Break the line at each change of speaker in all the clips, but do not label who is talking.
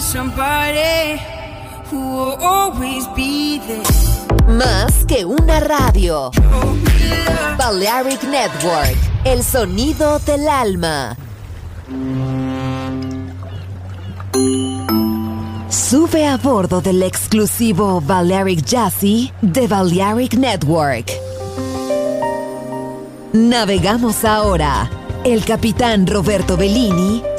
somebody who will always be there.
Más que una radio. Balearic Network, el sonido del alma. Sube a bordo del exclusivo Balearic Jazzy de Balearic Network. Navegamos ahora. El capitán Roberto Bellini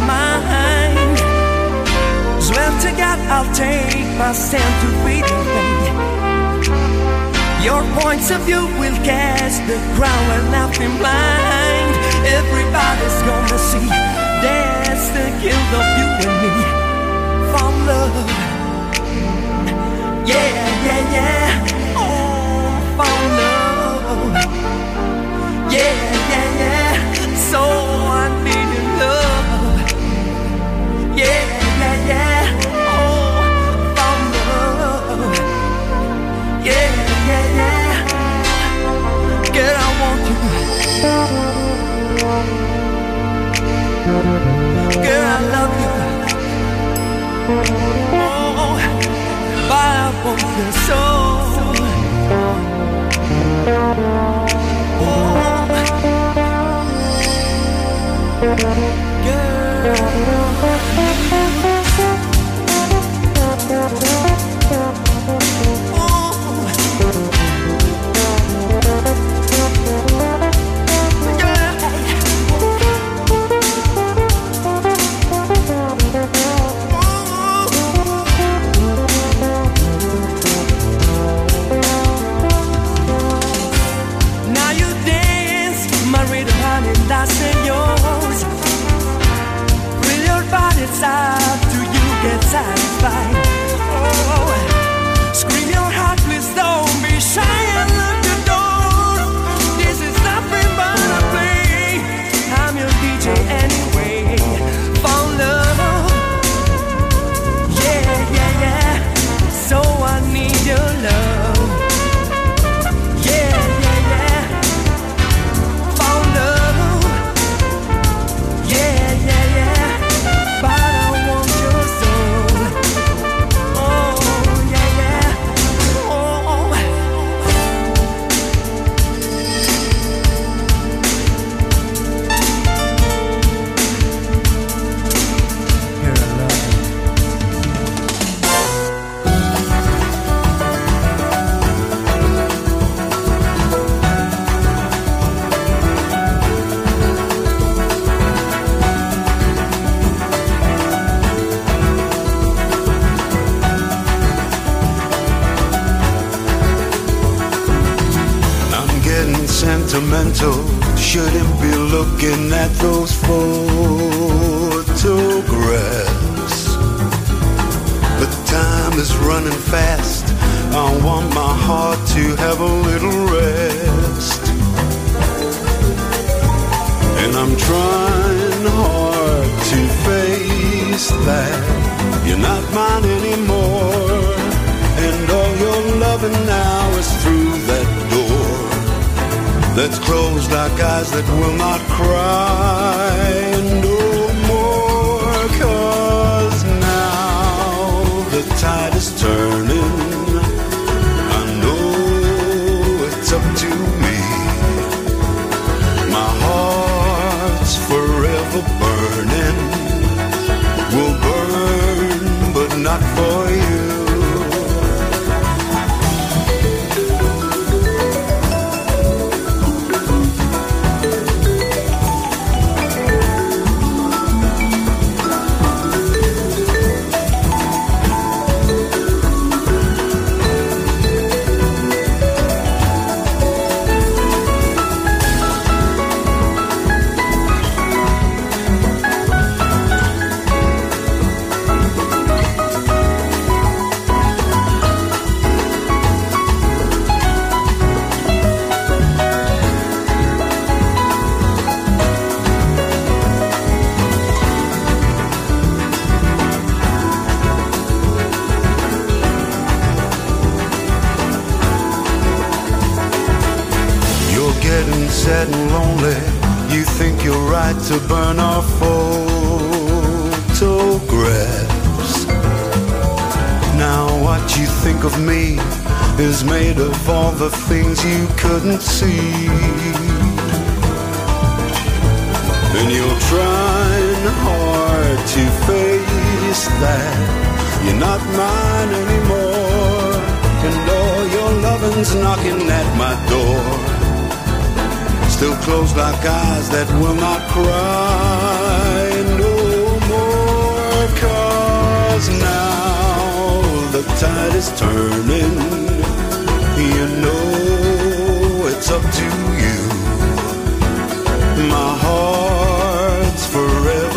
My mind. Swear to God, I'll take my stand to read your way. Your points of view will cast the crown and nothing blind. Everybody's gonna see that's the guilt of you and me. From love. Yeah, yeah, yeah. Oh, found love. Yeah, yeah, yeah. So I need Oh, oh, oh.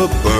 a
bird.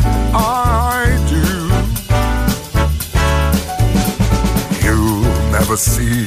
I do. You'll never see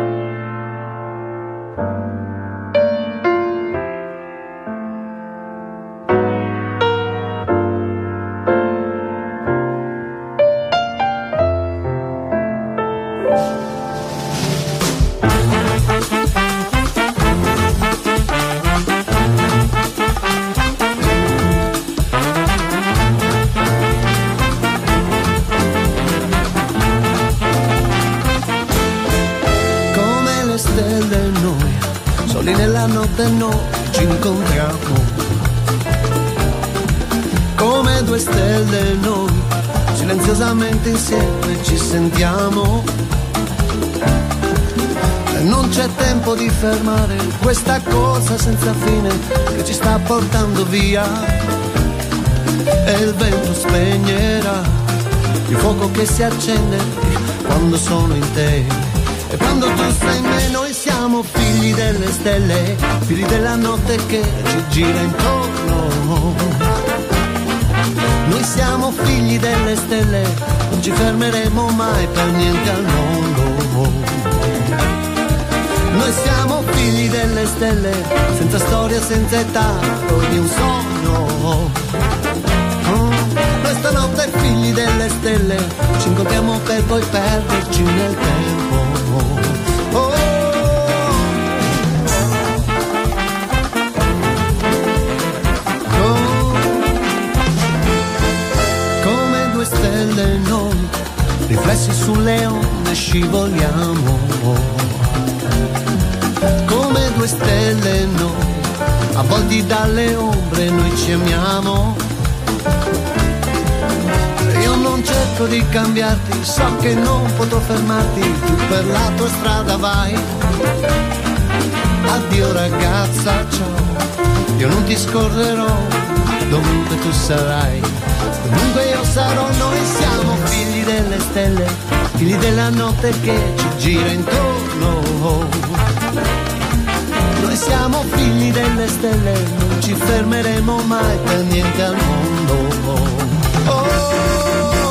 Due stelle noi, silenziosamente insieme ci sentiamo. E non c'è tempo di fermare questa cosa senza fine che ci sta portando via. E il vento spegnerà il fuoco che si accende quando sono in te. E quando tu sei in me noi siamo figli delle stelle, figli della notte che ci gira intorno. Noi siamo figli delle stelle, non ci fermeremo mai per niente al mondo. Noi siamo figli delle stelle, senza storia, senza età, di un sogno. Oh, Noi stanotte figli delle stelle, ci incontriamo per poi perderci nel tempo. Scivoliamo. Come due stelle noi, avvolti dalle ombre noi ci amiamo. Io non cerco di cambiarti, so che non potrò fermarti, tu per la tua strada vai. Addio ragazza, ciao, io non ti scorrerò, dovunque tu sarai. Comunque sarò, noi siamo figli delle stelle, figli della notte che ci gira intorno. Noi siamo figli delle stelle, non ci fermeremo mai per niente al mondo. Oh,